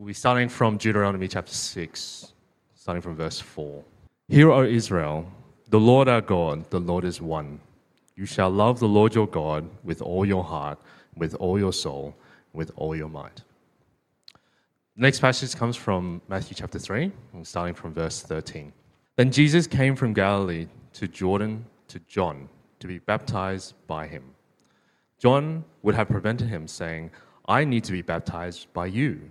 We'll be starting from Deuteronomy chapter 6, starting from verse 4. Hear, O Israel, the Lord our God, the Lord is one. You shall love the Lord your God with all your heart, with all your soul, with all your might. Next passage comes from Matthew chapter 3, starting from verse 13. Then Jesus came from Galilee to Jordan to John to be baptized by him. John would have prevented him, saying, I need to be baptized by you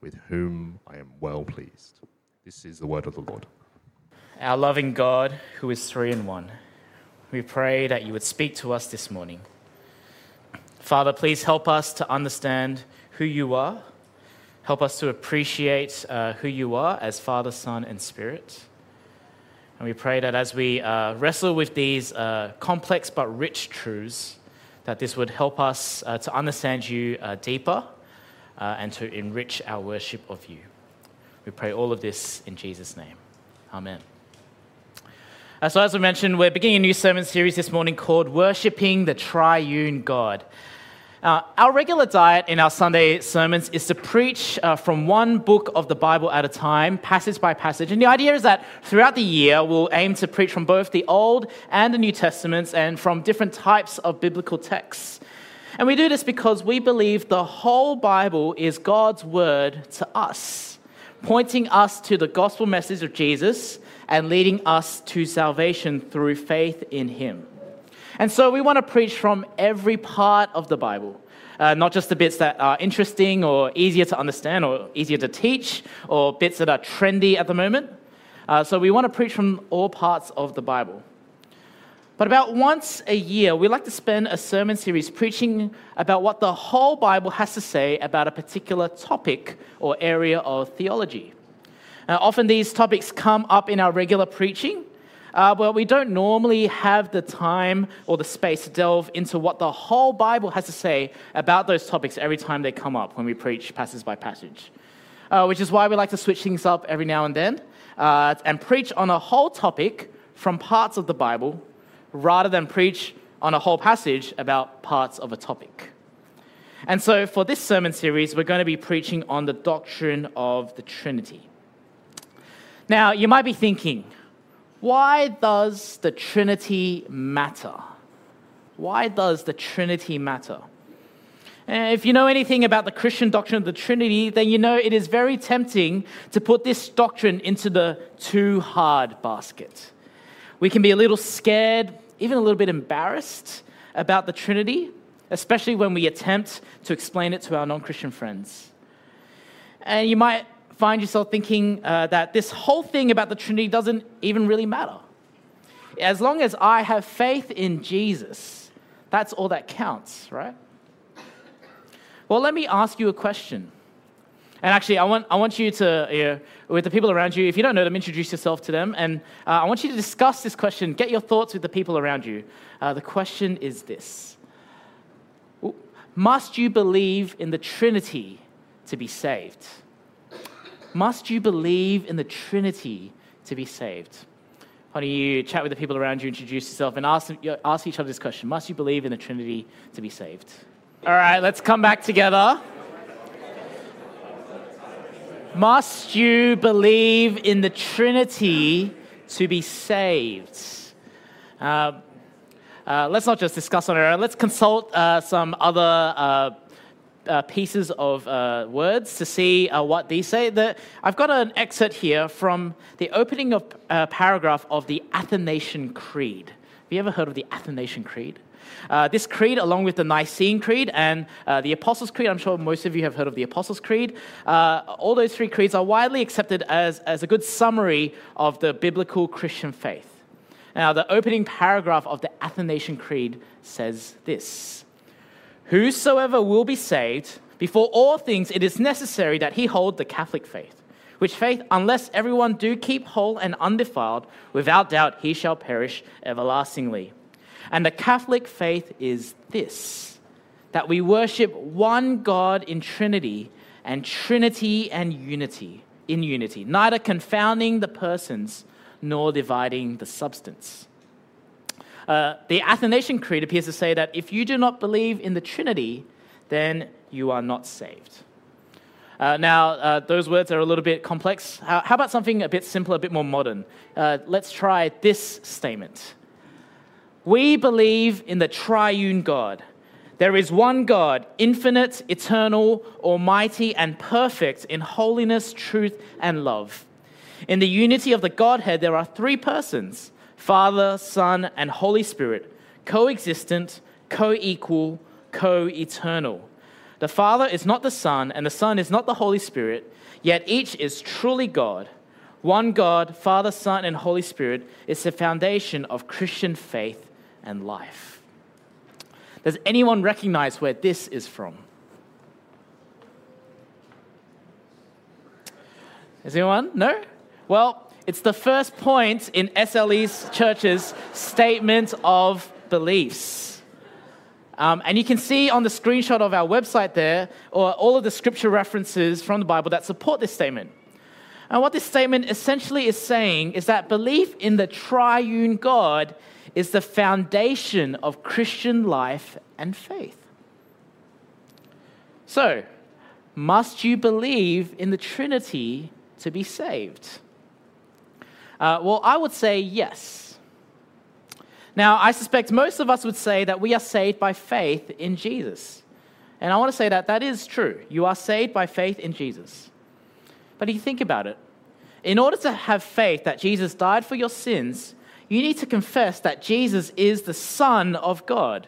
with whom I am well pleased. This is the word of the Lord. Our loving God, who is three in one, we pray that you would speak to us this morning. Father, please help us to understand who you are. Help us to appreciate uh, who you are as Father, Son, and Spirit. And we pray that as we uh, wrestle with these uh, complex but rich truths, that this would help us uh, to understand you uh, deeper uh, and to enrich our worship of you. We pray all of this in Jesus' name. Amen. Uh, so, as I mentioned, we're beginning a new sermon series this morning called Worshipping the Triune God. Uh, our regular diet in our Sunday sermons is to preach uh, from one book of the Bible at a time, passage by passage. And the idea is that throughout the year, we'll aim to preach from both the Old and the New Testaments and from different types of biblical texts. And we do this because we believe the whole Bible is God's word to us, pointing us to the gospel message of Jesus and leading us to salvation through faith in Him. And so we want to preach from every part of the Bible. Uh, not just the bits that are interesting or easier to understand or easier to teach or bits that are trendy at the moment. Uh, so we want to preach from all parts of the Bible. But about once a year, we like to spend a sermon series preaching about what the whole Bible has to say about a particular topic or area of theology. Often these topics come up in our regular preaching, uh, but we don't normally have the time or the space to delve into what the whole Bible has to say about those topics every time they come up when we preach passage by passage. Uh, which is why we like to switch things up every now and then uh, and preach on a whole topic from parts of the Bible rather than preach on a whole passage about parts of a topic. And so, for this sermon series, we're going to be preaching on the doctrine of the Trinity. Now, you might be thinking, why does the Trinity matter? Why does the Trinity matter? Eh, if you know anything about the Christian doctrine of the Trinity, then you know it is very tempting to put this doctrine into the too hard basket. We can be a little scared, even a little bit embarrassed about the Trinity, especially when we attempt to explain it to our non Christian friends. And you might find yourself thinking uh, that this whole thing about the Trinity doesn't even really matter. As long as I have faith in Jesus, that's all that counts, right? Well, let me ask you a question. And actually, I want, I want you to, you know, with the people around you, if you don't know them, introduce yourself to them. And uh, I want you to discuss this question, get your thoughts with the people around you. Uh, the question is this Must you believe in the Trinity to be saved? Must you believe in the Trinity to be saved? Why don't you chat with the people around you, introduce yourself, and ask, ask each other this question Must you believe in the Trinity to be saved? All right, let's come back together. Must you believe in the Trinity to be saved? Uh, uh, let's not just discuss on our own. Let's consult uh, some other uh, uh, pieces of uh, words to see what these say. The, I've got an excerpt here from the opening of paragraph of the Athanasian Creed. Have you ever heard of the Athanasian Creed? Uh, this creed, along with the Nicene Creed and uh, the Apostles' Creed, I'm sure most of you have heard of the Apostles' Creed, uh, all those three creeds are widely accepted as, as a good summary of the biblical Christian faith. Now, the opening paragraph of the Athanasian Creed says this Whosoever will be saved, before all things, it is necessary that he hold the Catholic faith, which faith, unless everyone do keep whole and undefiled, without doubt he shall perish everlastingly. And the Catholic faith is this that we worship one God in Trinity and Trinity and unity, in unity, neither confounding the persons nor dividing the substance. Uh, the Athanasian Creed appears to say that if you do not believe in the Trinity, then you are not saved. Uh, now, uh, those words are a little bit complex. How, how, about something a bit simpler, a bit more modern? Uh, let's try this statement We believe in the triune God. There is one God, infinite, eternal, almighty, and perfect in holiness, truth, and love. In the unity of the Godhead, there are three persons Father, Son, and Holy Spirit, coexistent, co equal, co eternal. The Father is not the Son, and the Son is not the Holy Spirit, yet each is truly God. One God, Father, Son, and Holy Spirit, is the foundation of Christian faith and life. Does anyone recognize where this is from? Is anyone? No? Well, it's the first point in SLE's church's statement of beliefs. Um, and you can see on the screenshot of our website there, or all of the scripture references from the Bible that support this statement. And what this statement essentially is saying is that belief in the triune God is the foundation of Christian life and faith. So, must you believe in the Trinity to be saved? Uh, well, I would say yes. Now, I suspect most of us would say that we are saved by faith in Jesus. And I want to say that that is true. You are saved by faith in Jesus. But if you think about it, in order to have faith that Jesus died for your sins, you need to confess that Jesus is the Son of God.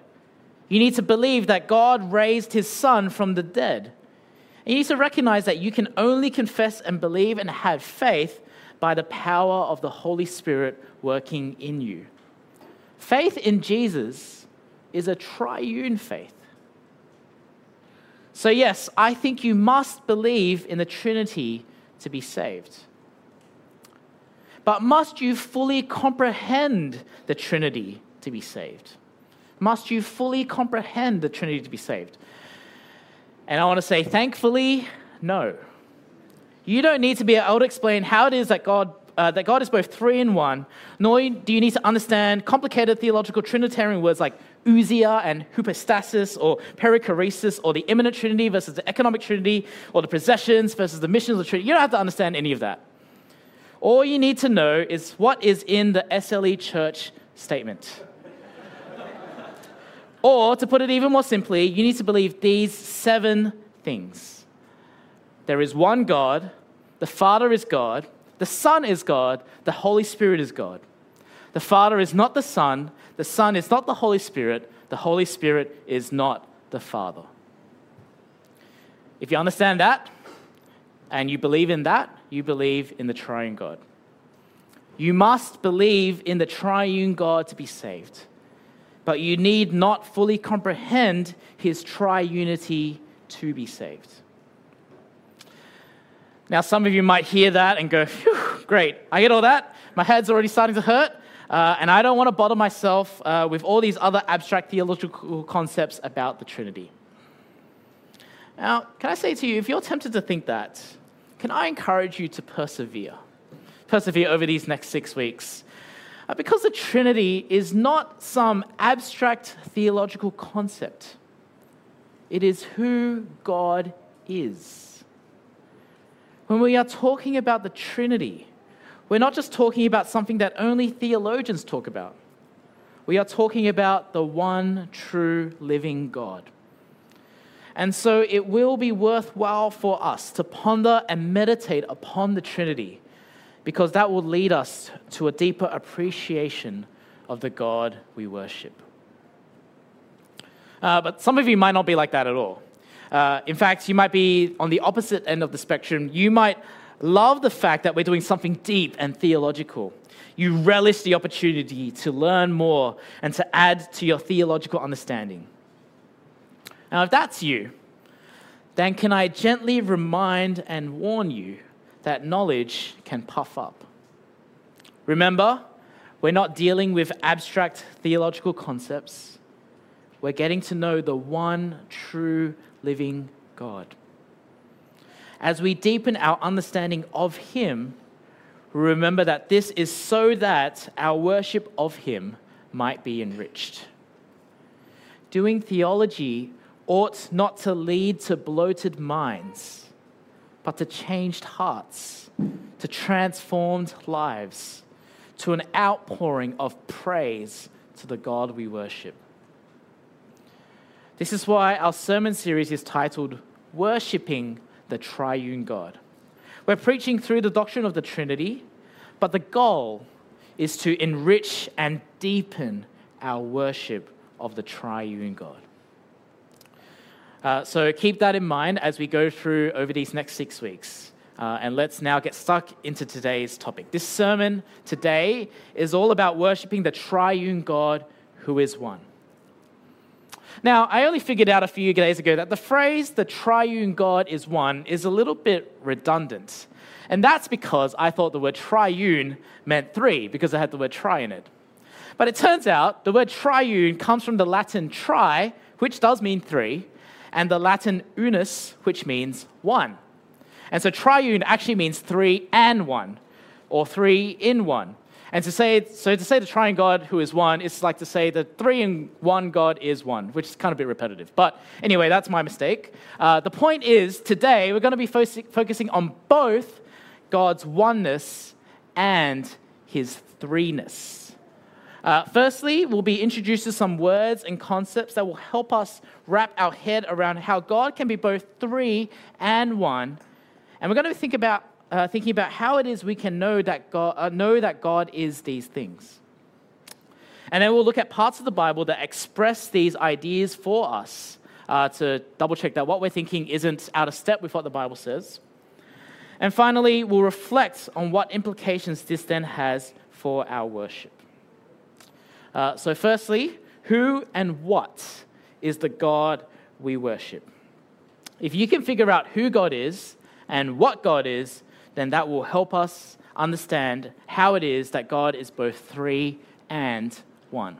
You need to believe that God raised his Son from the dead. And you need to recognize that you can only confess and believe and have faith by the power of the Holy Spirit working in you. Faith in Jesus is a triune faith. So, yes, I think you must believe in the Trinity to be saved. But must you fully comprehend the Trinity to be saved? Must you fully comprehend the Trinity to be saved? And I want to say, thankfully, no. You don't need to be able to explain how it is that God uh, that God is both three in one, nor do you need to understand complicated theological Trinitarian words like ousia and hypostasis or perichoresis or the immanent Trinity versus the economic Trinity or the processions versus the missions of the Trinity. You don't have to understand any of that. All you need to know is what is in the SLE church statement. or, to put it even more simply, you need to believe these seven things there is one God, the Father is God, the Son is God, the Holy Spirit is God. The Father is not the Son, the Son is not the Holy Spirit, the Holy Spirit is not the Father. If you understand that and you believe in that, you believe in the triune God. You must believe in the triune God to be saved, but you need not fully comprehend his triunity to be saved. Now, some of you might hear that and go, great, I get all that. My head's already starting to hurt. Uh, and I don't want to bother myself uh, with all these other abstract theological concepts about the Trinity. Now, can I say to you, if you're tempted to think that, can I encourage you to persevere? Persevere over these next six weeks. Uh, because the Trinity is not some abstract theological concept, it is who God is. When we are talking about the Trinity, we're not just talking about something that only theologians talk about. We are talking about the one true living God. And so it will be worthwhile for us to ponder and meditate upon the Trinity because that will lead us to a deeper appreciation of the God we worship. Uh, but some of you might not be like that at all. Uh, in fact, you might be on the opposite end of the spectrum. You might love the fact that we're doing something deep and theological. You relish the opportunity to learn more and to add to your theological understanding. Now, if that's you, then can I gently remind and warn you that knowledge can puff up. Remember, we're not dealing with abstract theological concepts. We're getting to know the one true living God. As we deepen our understanding of Him, remember that this is so that our worship of Him might be enriched. Doing theology ought not to lead to bloated minds, but to changed hearts, to transformed lives, to an outpouring of praise to the God we worship. This is why our sermon series is titled Worshipping the Triune God. We're preaching through the doctrine of the Trinity, but the goal is to enrich and deepen our worship of the triune God. Uh, so keep that in mind as we go through over these next six weeks. Uh, and let's now get stuck into today's topic. This sermon today is all about worshiping the triune God who is one. Now, I only figured out a few days ago that the phrase the triune God is one is a little bit redundant. And that's because I thought the word triune meant three, because it had the word tri in it. But it turns out the word triune comes from the Latin tri, which does mean three, and the Latin unus, which means one. And so triune actually means three and one, or three in one. And to say, so to say the triune God who is one is like to say the three in one God is one, which is kind of a bit repetitive. But anyway, that's my mistake. Uh, the point is, today we're going to be fo- focusing on both God's oneness and his threeness. Uh, firstly, we'll be introduced to some words and concepts that will help us wrap our head around how God can be both three and one. And we're going to think about uh, thinking about how it is we can know that God, uh, know that God is these things. And then we'll look at parts of the Bible that express these ideas for us uh, to double check that what we're thinking isn't out of step with what the Bible says. And finally, we'll reflect on what implications this then has for our worship. Uh, so, firstly, who and what is the God we worship? If you can figure out who God is and what God is, then that will help us understand how it is that God is both three and one.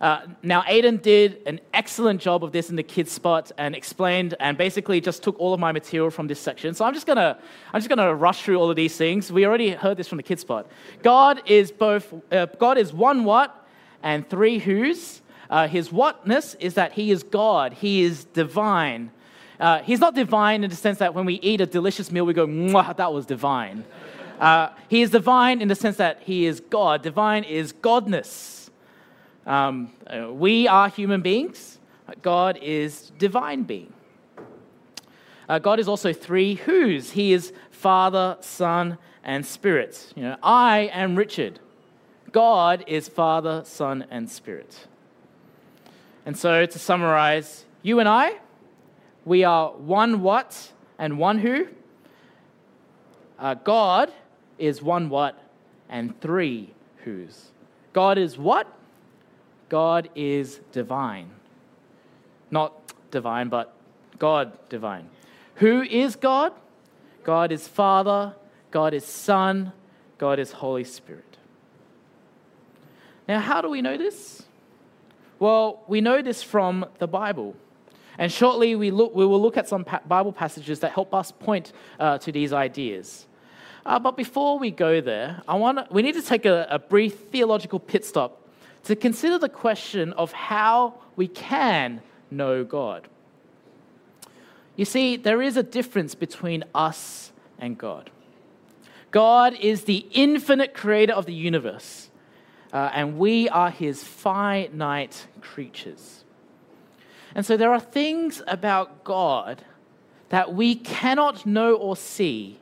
Uh, now, Aiden did an excellent job of this in the kids spot and explained and basically just took all of my material from this section. So I'm just gonna I'm just gonna rush through all of these things. We already heard this from the kids spot. God is both uh, God is one what and three who's. Uh, his whatness is that he is God. He is divine. Uh, he's not divine in the sense that when we eat a delicious meal, we go, that was divine. Uh, he is divine in the sense that he is God. Divine is godness. Um, uh, we are human beings. God is divine being. Uh, God is also three who's. He is Father, Son, and Spirit. You know, I am Richard. God is Father, Son, and Spirit. And so, to summarize, you and I, we are one what and one who. Uh, God is one what and three who's. God is what? God is divine. Not divine, but God divine. Who is God? God is Father, God is Son, God is Holy Spirit. Now, how do we know this? Well, we know this from the Bible. And shortly, we, look, we will look at some Bible passages that help us point uh, to these ideas. Uh, but before we go there, I wanna, we need to take a, a brief theological pit stop to consider the question of how we can know God. You see, there is a difference between us and God. God is the infinite creator of the universe, uh, and we are his finite creatures. And so there are things about God that we cannot know or see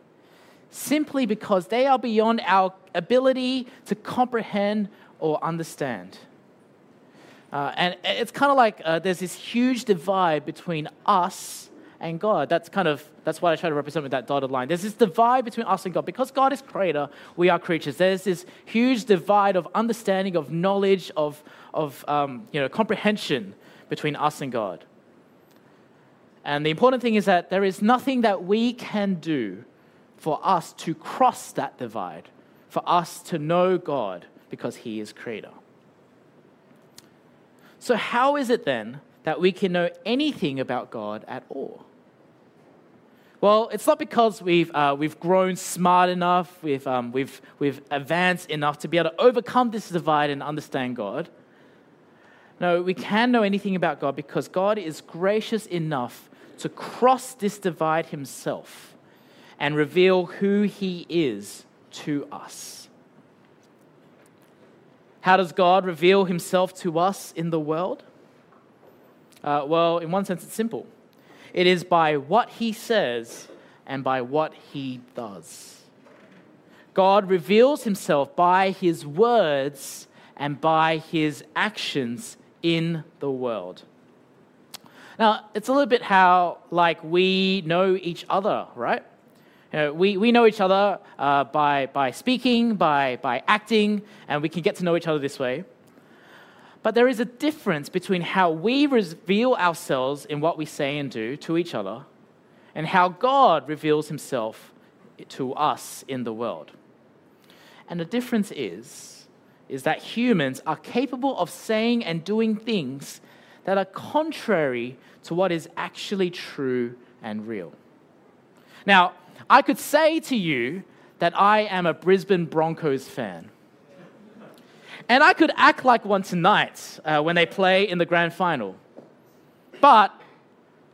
simply because they are beyond our ability to comprehend or understand. Uh, and it's kind of like uh, there's this huge divide between us and God. That's kind of that's what I try to represent with that dotted line. There's this divide between us and God because God is creator, we are creatures. There's this huge divide of understanding, of knowledge, of of um, you know comprehension between us and God. And the important thing is that there is nothing that we can do for us to cross that divide, for us to know God because He is Creator. So, how is it then that we can know anything about God at all? Well, it's not because we've, uh, we've grown smart enough, we've, um, we've, we've advanced enough to be able to overcome this divide and understand God. No, we can know anything about God because God is gracious enough to cross this divide himself and reveal who he is to us. How does God reveal himself to us in the world? Uh, well, in one sense, it's simple it is by what he says and by what he does. God reveals himself by his words and by his actions in the world. Now, it's a little bit how, like, we know each other, right? You know, we, we know each other uh, by, by speaking, by, by acting, and we can get to know each other this way. But there is a difference between how we reveal ourselves in what we say and do to each other and how God reveals himself to us in the world. And the difference is, is that humans are capable of saying and doing things that are contrary to what is actually true and real. Now, I could say to you that I am a Brisbane Broncos fan. And I could act like one tonight uh, when they play in the grand final. But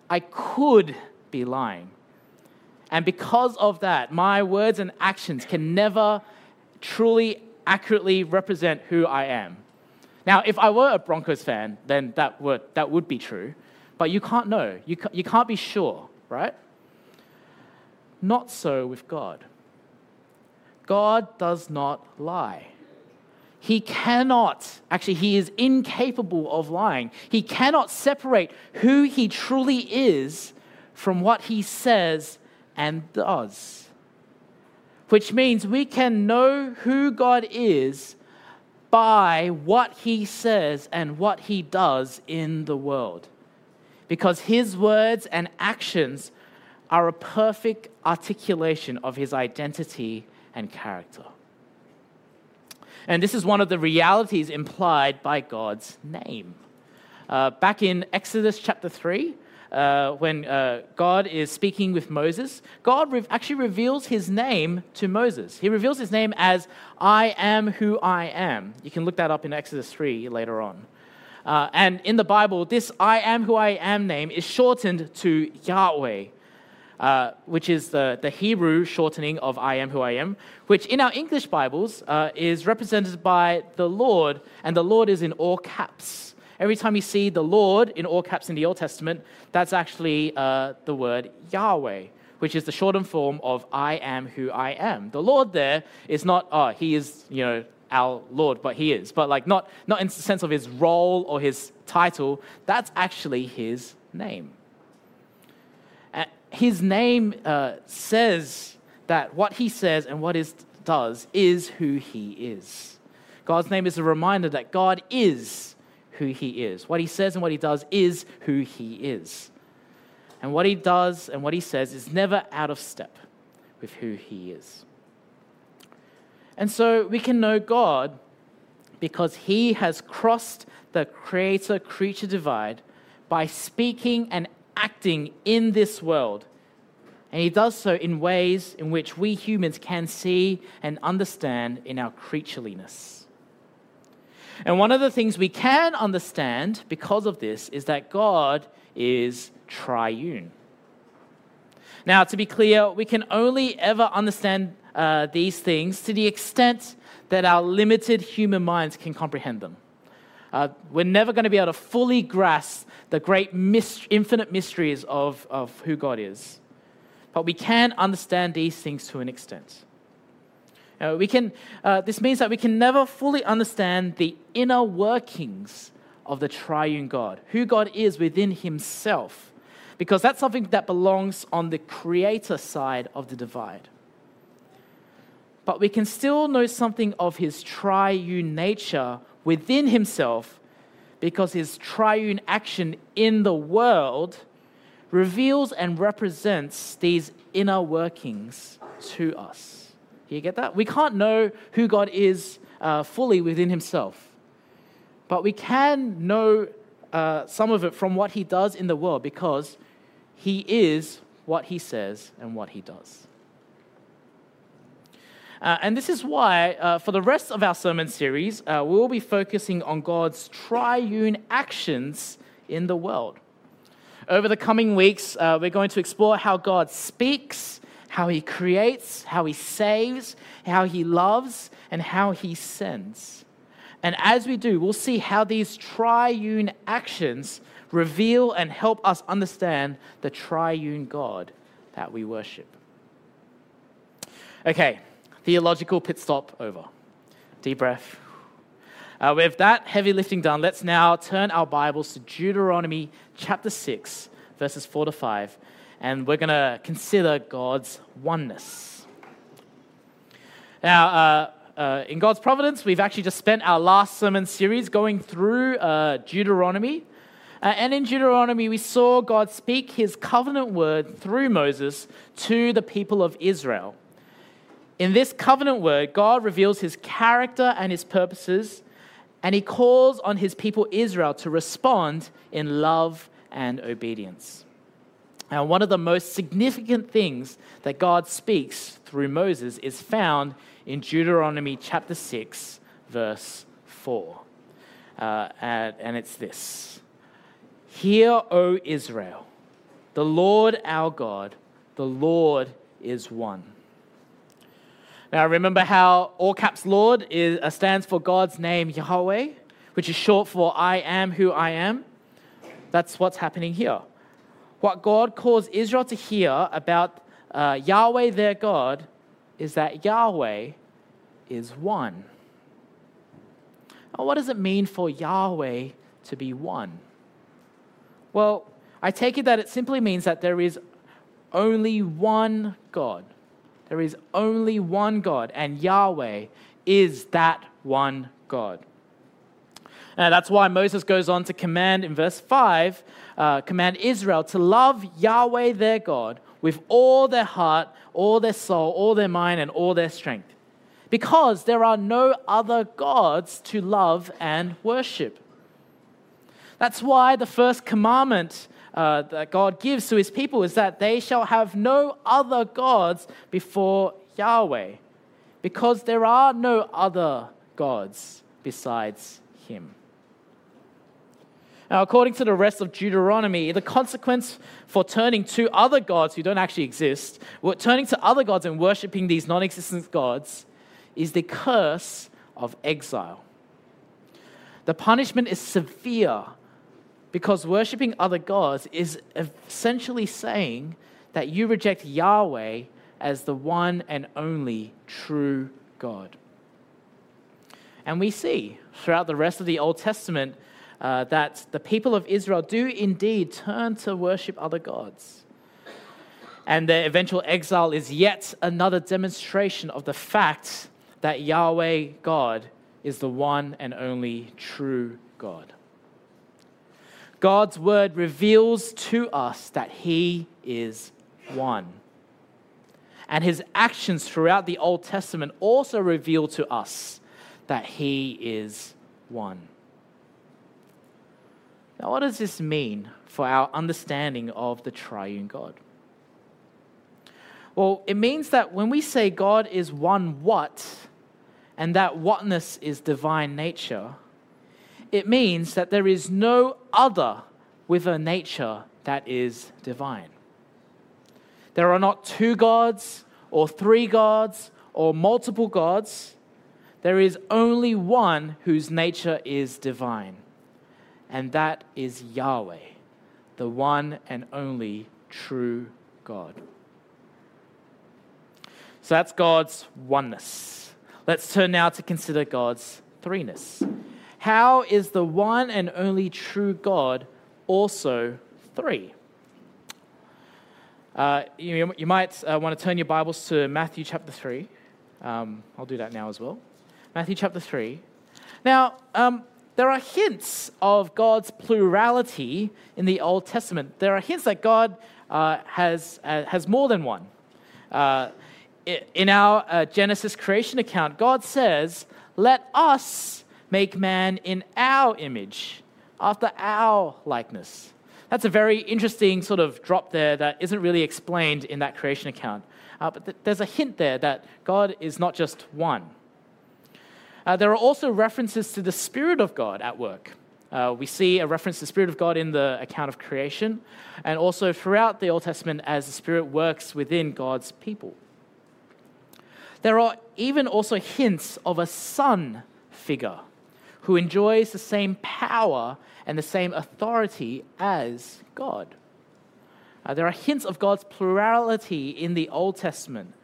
I could be lying. And because of that, my words and actions can never truly accurately represent who I am. Now, if I were a Broncos fan, then that would, that would be true. But you can't know. You, ca- you can't be sure, right? Not so with God. God does not lie. He cannot, actually, he is incapable of lying. He cannot separate who he truly is from what he says and does. Which means we can know who God is by what he says and what he does in the world. Because his words and actions are a perfect articulation of his identity and character. And this is one of the realities implied by God's name. Uh, back in Exodus chapter 3, uh, when uh, God is speaking with Moses, God re- actually reveals his name to Moses. He reveals his name as I am who I am. You can look that up in Exodus 3 later on. Uh, and in the Bible, this I am who I am name is shortened to Yahweh, uh, which is the, the Hebrew shortening of I am who I am, which in our English Bibles uh, is represented by the Lord, and the Lord is in all caps. Every time you see the Lord in all caps in the Old Testament, that's actually uh, the word Yahweh, which is the shortened form of I am who I am. The Lord there is not, oh, he is, you know, our Lord, but he is. But like not, not in the sense of his role or his title, that's actually his name. His name uh, says that what he says and what he does is who he is. God's name is a reminder that God is who he is. What he says and what he does is who he is. And what he does and what he says is never out of step with who he is. And so we can know God because he has crossed the creator creature divide by speaking and acting in this world. And he does so in ways in which we humans can see and understand in our creatureliness. And one of the things we can understand because of this is that God is triune. Now, to be clear, we can only ever understand uh, these things to the extent that our limited human minds can comprehend them. Uh, we're never going to be able to fully grasp the great myst- infinite mysteries of, of who God is. But we can understand these things to an extent. Uh, we can, uh, this means that we can never fully understand the inner workings of the triune God, who God is within himself, because that's something that belongs on the creator side of the divide. But we can still know something of his triune nature within himself because his triune action in the world reveals and represents these inner workings to us. You get that? We can't know who God is uh, fully within himself, but we can know uh, some of it from what he does in the world because he is what he says and what he does. Uh, and this is why, uh, for the rest of our sermon series, uh, we will be focusing on God's triune actions in the world. Over the coming weeks, uh, we're going to explore how God speaks, how he creates, how he saves, how he loves, and how he sends. And as we do, we'll see how these triune actions reveal and help us understand the triune God that we worship. Okay, theological pit stop over. Deep breath. Uh, with that heavy lifting done, let's now turn our Bibles to Deuteronomy chapter 6, verses 4 to 5, and we're going to consider God's oneness. Now, uh, uh, in God's providence, we've actually just spent our last sermon series going through uh, Deuteronomy. Uh, and in Deuteronomy, we saw God speak his covenant word through Moses to the people of Israel. In this covenant word, God reveals his character and his purposes, and he calls on his people Israel to respond in love and obedience. Now, one of the most significant things that God speaks through Moses is found in Deuteronomy chapter 6, verse 4. Uh, and, and it's this Hear, O Israel, the Lord our God, the Lord is one. Now, remember how all caps Lord is, uh, stands for God's name, Yahweh, which is short for I am who I am? That's what's happening here. What God calls Israel to hear about uh, Yahweh, their God, is that Yahweh is one. Now, what does it mean for Yahweh to be one? Well, I take it that it simply means that there is only one God. There is only one God, and Yahweh is that one God. And that's why Moses goes on to command in verse 5 uh, command Israel to love Yahweh their God with all their heart, all their soul, all their mind, and all their strength. Because there are no other gods to love and worship. That's why the first commandment uh, that God gives to his people is that they shall have no other gods before Yahweh, because there are no other gods besides him. Now, according to the rest of Deuteronomy, the consequence for turning to other gods who don't actually exist, turning to other gods and worshiping these non existent gods, is the curse of exile. The punishment is severe because worshiping other gods is essentially saying that you reject Yahweh as the one and only true God. And we see throughout the rest of the Old Testament uh, that the people of Israel do indeed turn to worship other gods. And their eventual exile is yet another demonstration of the fact that Yahweh God is the one and only true God. God's word reveals to us that He is one. And His actions throughout the Old Testament also reveal to us that He is one. Now, what does this mean for our understanding of the triune God? Well, it means that when we say God is one what, and that whatness is divine nature, it means that there is no other with a nature that is divine. There are not two gods, or three gods, or multiple gods. There is only one whose nature is divine, and that is Yahweh, the one and only true God. So that's God's oneness. Let's turn now to consider God's threeness. How is the one and only true God also three? Uh, you, you, might uh, want to turn your Bibles to Matthew chapter 3. Um, I'll do that now as well. Matthew chapter 3. Now, um, there are hints of God's plurality in the Old Testament. There are hints that God uh, has, uh, has more than one. Uh, in our uh, Genesis creation account, God says, Let us make man in our image, after our likeness. That's a very interesting sort of drop there that isn't really explained in that creation account. Uh, but th- there's a hint there that God is not just one. Uh, there are also references to the Spirit of God at work. Uh, we see a reference to the Spirit of God in the account of creation, and also throughout the Old Testament as the Spirit works within God's people. There are even also hints of a Son figure who enjoys the same power and the same authority as God. Uh, there are hints of God's plurality in the Old Testament.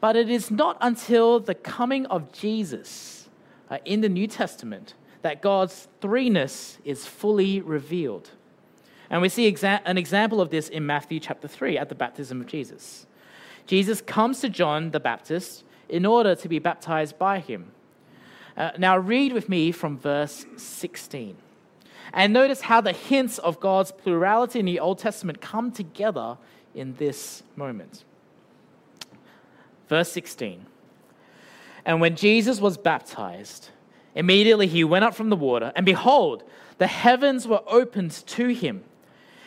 But it is not until the coming of Jesus uh, in the New Testament that God's threeness is fully revealed. And we see exa- an example of this in Matthew chapter 3 at the baptism of Jesus. Jesus comes to John the Baptist in order to be baptized by him. Uh, now, read with me from verse 16. And notice how the hints of God's plurality in the Old Testament come together in this moment. Verse 16. And when Jesus was baptized, immediately he went up from the water, and behold, the heavens were opened to him,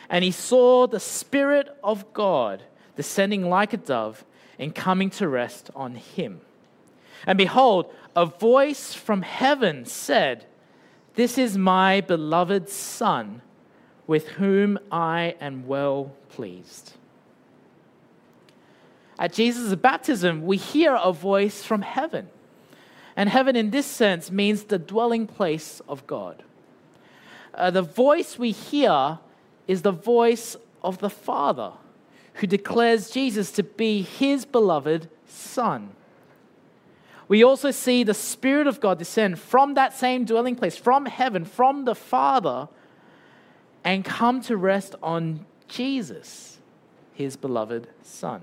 and he saw the Spirit of God descending like a dove and coming to rest on him. And behold, a voice from heaven said, This is my beloved Son, with whom I am well pleased. At Jesus' baptism, we hear a voice from heaven. And heaven, in this sense, means the dwelling place of God. Uh, the voice we hear is the voice of the Father who declares Jesus to be his beloved Son. We also see the Spirit of God descend from that same dwelling place, from heaven, from the Father, and come to rest on Jesus, his beloved Son.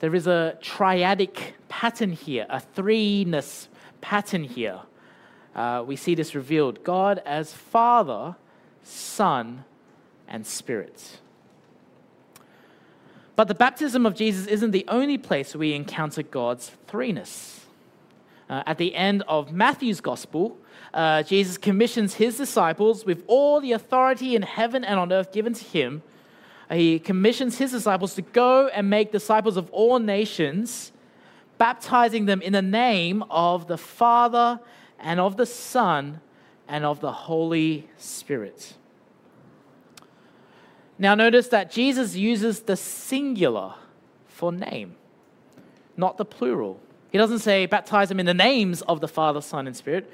There is a triadic pattern here, a threeness pattern here. Uh, we see this revealed God as Father, Son, and Spirit. But the baptism of Jesus isn't the only place we encounter God's threeness. Uh, at the end of Matthew's gospel, uh, Jesus commissions his disciples with all the authority in heaven and on earth given to him. Uh, he commissions his disciples to go and make disciples of all nations, baptizing them in the name of the Father and of the Son and of the Holy Spirit. Now, notice that Jesus uses the singular for name, not the plural. He doesn't say baptize them in the names of the Father, Son, and Spirit.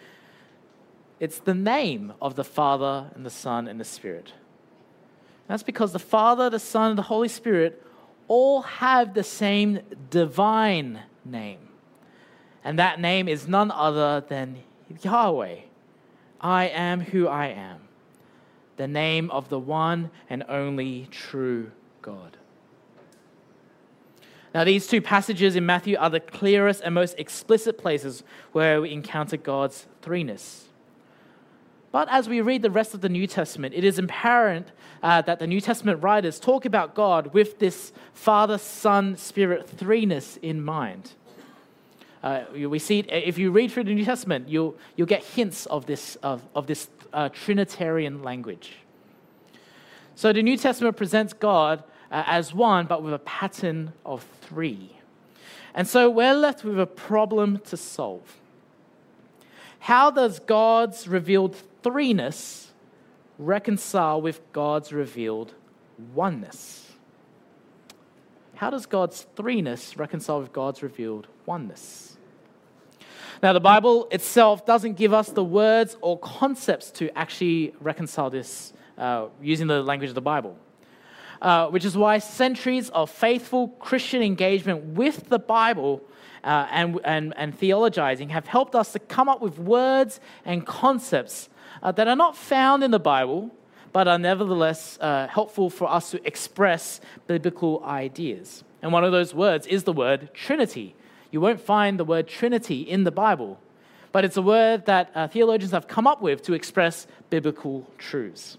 It's the name of the Father and the Son and the Spirit. That's because the Father, the Son, and the Holy Spirit all have the same divine name. And that name is none other than Yahweh. I am who I am the name of the one and only true God. Now, these two passages in Matthew are the clearest and most explicit places where we encounter God's threeness. But as we read the rest of the New Testament, it is apparent uh, that the New Testament writers talk about God with this Father, Son, Spirit threeness in mind. Uh, we see if you read through the New Testament, you'll, you'll get hints of this, of, of this uh, Trinitarian language. So the New Testament presents God uh, as one, but with a pattern of three. And so we're left with a problem to solve. How does God's revealed threeness reconcile with God's revealed oneness? How does God's threeness reconcile with God's revealed oneness? Now, the Bible itself doesn't give us the words or concepts to actually reconcile this uh, using the language of the Bible. Uh, which is why centuries of faithful Christian engagement with the Bible uh, and, and, and theologizing have helped us to come up with words and concepts uh, that are not found in the Bible, but are nevertheless uh, helpful for us to express biblical ideas. And one of those words is the word Trinity, you won't find the word Trinity in the Bible, but it's a word that uh, theologians have come up with to express biblical truths.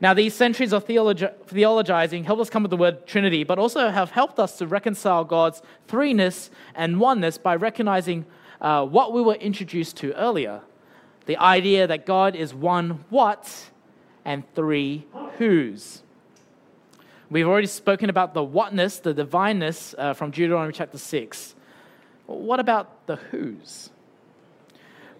Now, these centuries of theologi- theologizing helped us come up with the word Trinity, but also have helped us to reconcile God's threeness and oneness by recognizing uh, what we were introduced to earlier the idea that God is one what and three whos. We've already spoken about the whatness, the divineness uh, from Deuteronomy chapter 6. What about the whos?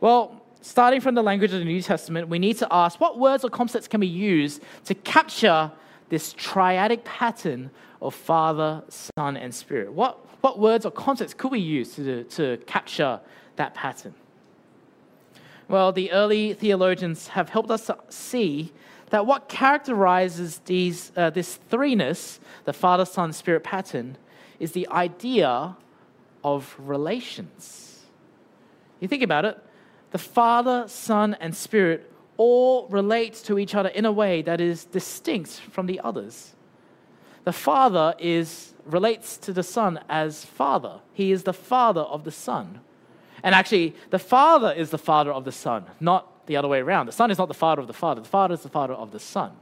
Well, starting from the language of the New Testament, we need to ask what words or concepts can we use to capture this triadic pattern of Father, Son, and Spirit? What, what words or concepts could we use to, to capture that pattern? Well, the early theologians have helped us see that what characterizes these, uh, this threeness, the Father, Son, Spirit pattern, is the idea of relations. You think about it, the Father, Son, and Spirit all relate to each other in a way that is distinct from the others. The Father is, relates to the Son as Father. He is the Father of the Son. And actually, the Father is the Father of the Son, not the other way around. The Son is not the Father of the Father, the Father is the Father of the Son.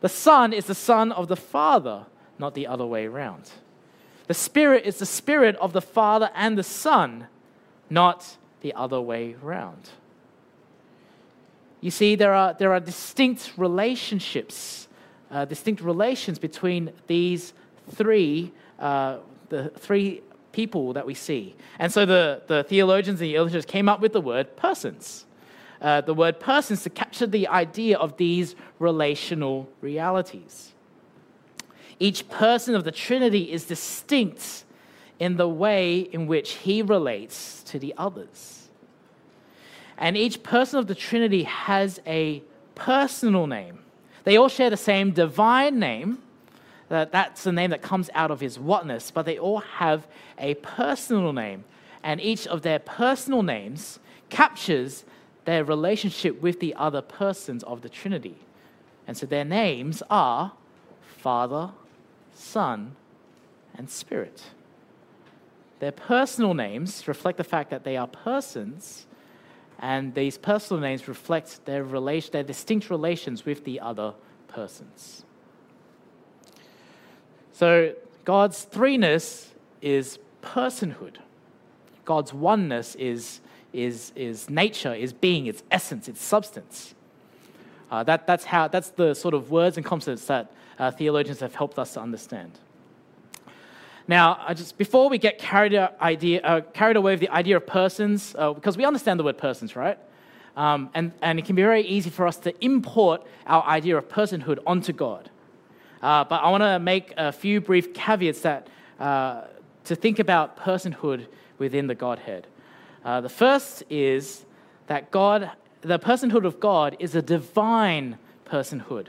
The Son is the Son of the Father, not the other way around. The Spirit is the Spirit of the Father and the Son, not the other way round. You see, there are, there are distinct relationships, uh, distinct relations between these three, uh, the three people that we see. And so the, the theologians and the elders came up with the word persons. Uh, the word persons to capture the idea of these relational realities. Each person of the Trinity is distinct in the way in which he relates to the others. And each person of the Trinity has a personal name. They all share the same divine name. That, that's the name that comes out of his whatness, but they all have a personal name. And each of their personal names captures their relationship with the other persons of the Trinity. And so their names are Father, Son, and Spirit. Their personal names reflect the fact that they are persons, and these personal names reflect their, relation, their distinct relations with the other persons. So, God's threeness is personhood. God's oneness is, is, is nature, is being, its essence, its substance. Uh, that, that's, how, that's the sort of words and concepts that uh, theologians have helped us to understand. Now, I just before we get carried, idea, uh, carried away with the idea of persons, uh, because we understand the word persons, right? Um, and, and it can be very easy for us to import our idea of personhood onto God. Uh, but I want to make a few brief caveats that, uh, to think about personhood within the Godhead. Uh, the first is that God, the personhood of God is a divine personhood,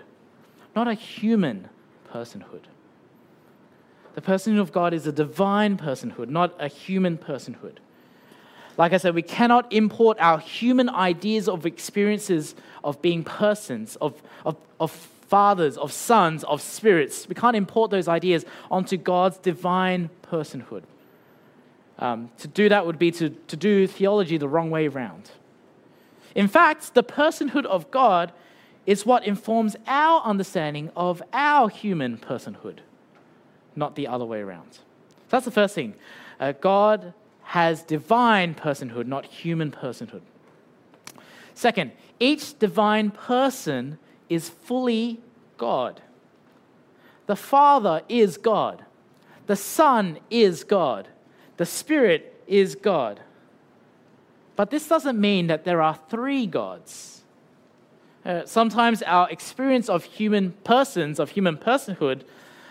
not a human personhood. The personhood of God is a divine personhood, not a human personhood. Like I said, we cannot import our human ideas of experiences of being persons, of, of, of fathers, of sons, of spirits. We can't import those ideas onto God's divine personhood. Um, to do that would be to, to do theology the wrong way around. In fact, the personhood of God is what informs our understanding of our human personhood not the other way around. So that's the first thing. Uh, God has divine personhood, not human personhood. Second, each divine person is fully God. The Father is God. The Son is God. The Spirit is God. But this doesn't mean that there are three gods. Uh, sometimes our experience of human persons, of human personhood,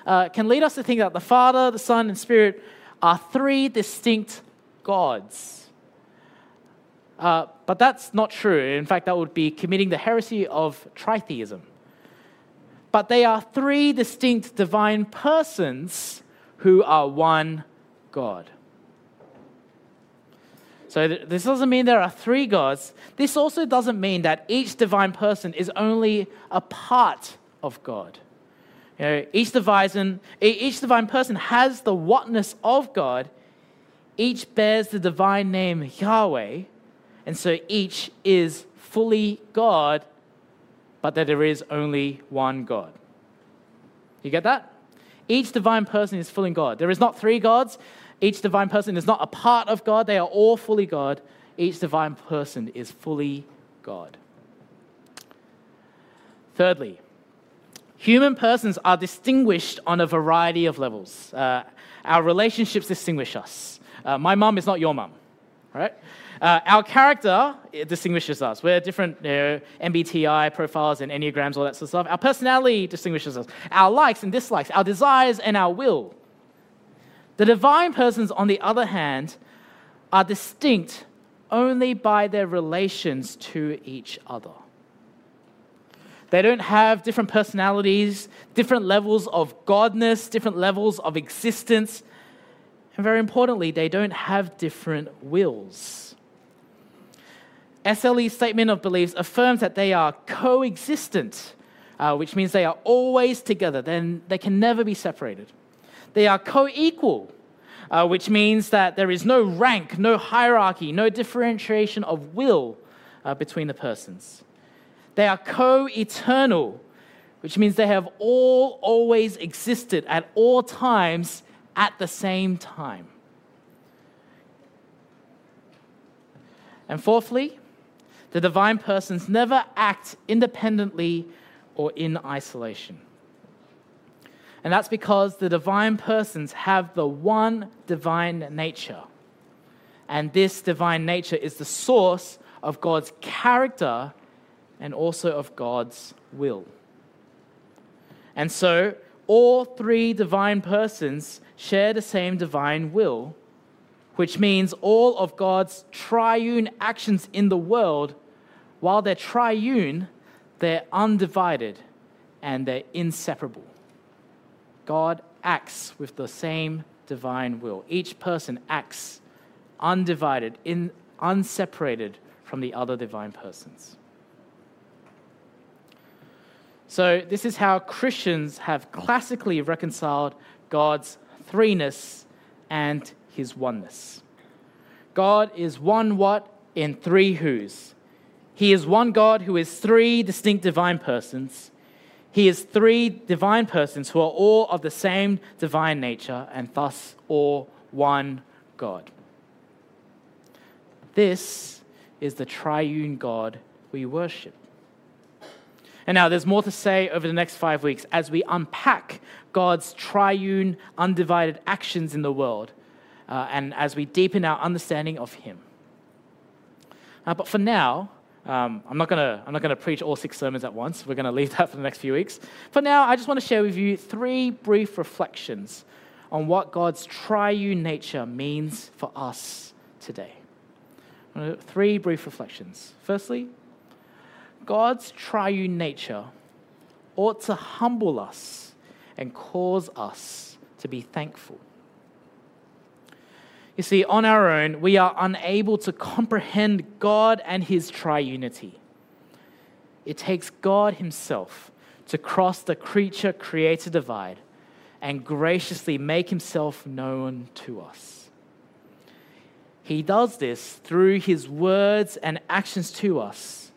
uh, can lead us to think that the Father, the Son, and Spirit are three distinct gods. Uh, but that's not true. In fact, that would be committing the heresy of tritheism. But they are three distinct divine persons who are one God. So, this doesn't mean there are three gods. This also doesn't mean that each divine person is only a part of God. You know, each divine, each divine person has the whatness of God. Each bears the divine name Yahweh, and so each is fully God but that there is only one God. You get that? Each divine person is fully God. There is not three gods. Each divine person is not a part of God. They are all fully God. Each divine person is fully God. Thirdly, human persons are distinguished on a variety of levels. Uh, our relationships distinguish us. Uh, my mum is not your mum, right? Uh, our character distinguishes us. We're different you know, MBTI profiles and Enneagrams, all that sort of stuff. Our personality distinguishes us. Our likes and dislikes, our desires and our will. The divine persons, on the other hand, are distinct only by their relations to each other. They don't have different personalities, different levels of godness, different levels of existence. And very importantly, they don't have different wills. SLE's statement of beliefs affirms that they are coexistent, uh, which means they are always together, then they can never be separated. They are co equal, uh, which means that there is no rank, no hierarchy, no differentiation of will uh, between the persons. They are co eternal, which means they have all always existed at all times at the same time. And fourthly, the divine persons never act independently or in isolation. And that's because the divine persons have the one divine nature. And this divine nature is the source of God's character and also of God's will. And so, all three divine persons share the same divine will, which means all of God's triune actions in the world while they're triune, they're undivided and they're inseparable. God acts with the same divine will. Each person acts undivided, in, unseparated from the other divine persons. So, this is how Christians have classically reconciled God's threeness and his oneness. God is one what in three whos. He is one God who is three distinct divine persons. He is three divine persons who are all of the same divine nature and thus all one God. This is the triune God we worship. And now there's more to say over the next five weeks as we unpack God's triune, undivided actions in the world uh, and as we deepen our understanding of Him. Uh, but for now, um, I'm not going to preach all six sermons at once. We're to leave that for the next few weeks. For now, I just want to share with you three brief reflections on what God's triune nature means for us today. Three brief reflections. Firstly, God's triune nature ought to humble us and cause us to be thankful. You see, on our own, we are unable to comprehend God and His triunity. It takes God Himself to cross the creature creator divide and graciously make Himself known to us. He does this through His words and actions to us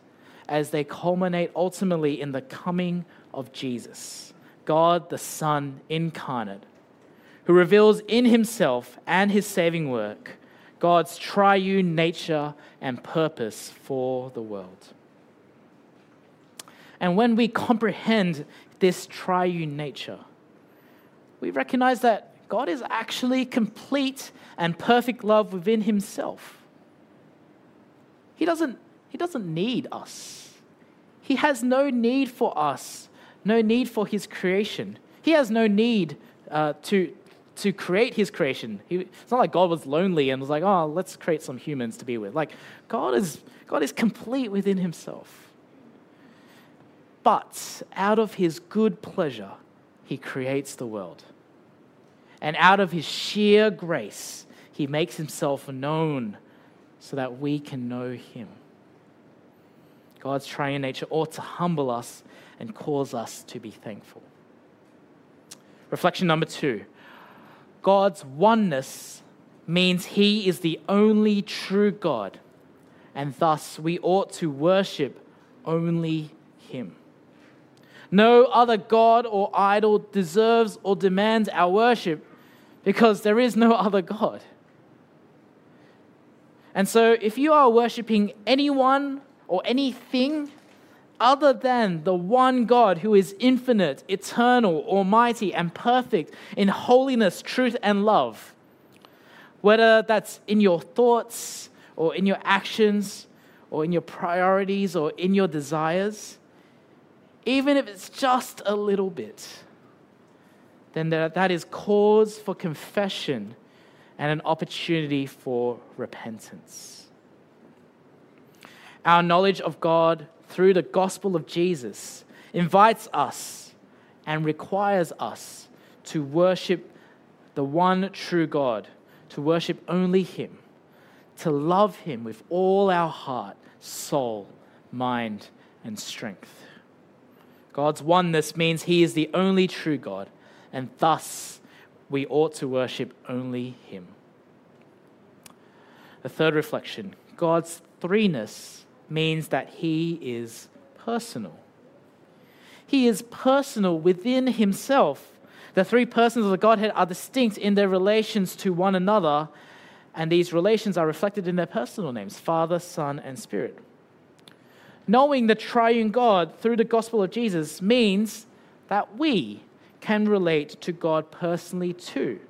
as they culminate ultimately in the coming of Jesus, God the Son incarnate who reveals in himself and his saving work God's triune nature and purpose for the world. And when we comprehend this triune nature, we recognize that God is actually complete and perfect love within himself. He doesn't, he doesn't need us. He has no need for us, no need for his creation. He has no need uh, to, to create his creation. He, it's not like God was lonely and was like, oh, let's create some humans to be with. Like, God is, God is complete within himself. But out of his good pleasure, he creates the world. And out of his sheer grace, he makes himself known so that we can know him. God's triune nature ought to humble us and cause us to be thankful. Reflection number two God's oneness means He is the only true God, and thus we ought to worship only Him. No other God or idol deserves or demands our worship because there is no other God. And so, if you are worshiping anyone or anything other than the one God who is infinite, eternal, almighty, and perfect in holiness, truth, and love, whether that's in your thoughts or in your actions or in your priorities or in your desires, even if it's just a little bit, then that is cause for confession and an opportunity for repentance. Our knowledge of God through the gospel of Jesus invites us and requires us to worship the one true God, to worship only Him, to love Him with all our heart, soul, mind, and strength. God's oneness means He is the only true God, and thus we ought to worship only Him. The third reflection God's threeness means that He is personal. He is personal within Himself. The three persons of the Godhead are distinct in their relations to one another, and these relations are reflected in their personal names Father, Son, and Spirit. Knowing the triune God through the gospel of Jesus means that we can relate to God personally too.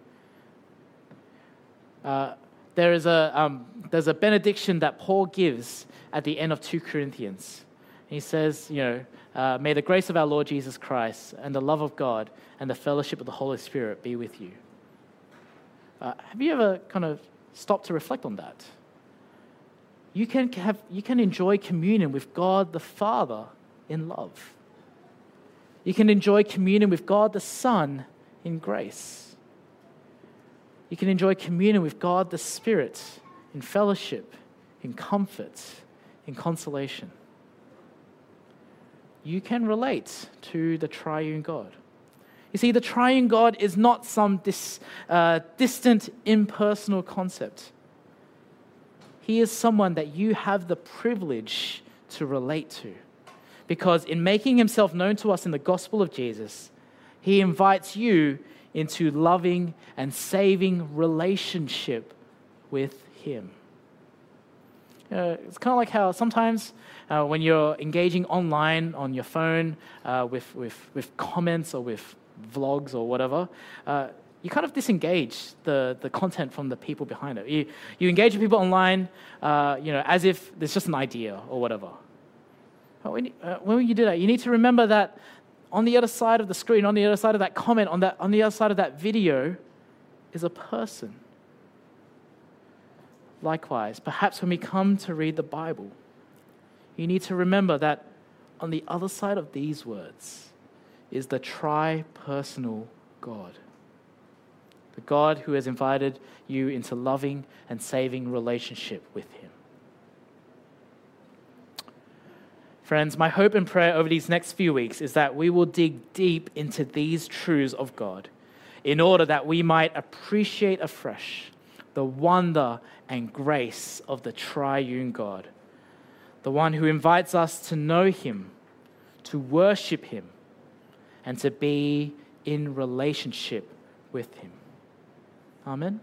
Uh, there is a, um, there's a benediction that Paul gives at the end of 2 Corinthians. He says, you know, uh, may the grace of our Lord Jesus Christ and the love of God and the fellowship of the Holy Spirit be with you. Uh, have you ever kind of stopped to reflect on that? You can, have, you can enjoy communion with God the Father in love. You can enjoy communion with God the Son in grace. You can enjoy communion with God the Spirit in fellowship, in comfort, in consolation. You can relate to the triune God. You see, the triune God is not some dis, uh, distant, impersonal concept. He is someone that you have the privilege to relate to. Because in making himself known to us in the gospel of Jesus, he invites you into loving and saving relationship with him. Uh, it's kind of like how sometimes uh, when you're engaging online on your phone uh, with, with, with comments or with vlogs or whatever, uh, you kind of disengage the, the content from the people behind it. You, you engage with people online, uh, you know, as if there's just an idea or whatever. When, uh, when you do that, you need to remember that on the other side of the screen, on the other side of that comment, on, that, on the other side of that video, is a person. Likewise, perhaps when we come to read the Bible, you need to remember that on the other side of these words is the tri personal God the God who has invited you into loving and saving relationship with Him. Friends, my hope and prayer over these next few weeks is that we will dig deep into these truths of God in order that we might appreciate afresh the wonder and grace of the triune God, the one who invites us to know Him, to worship Him, and to be in relationship with Him. Amen.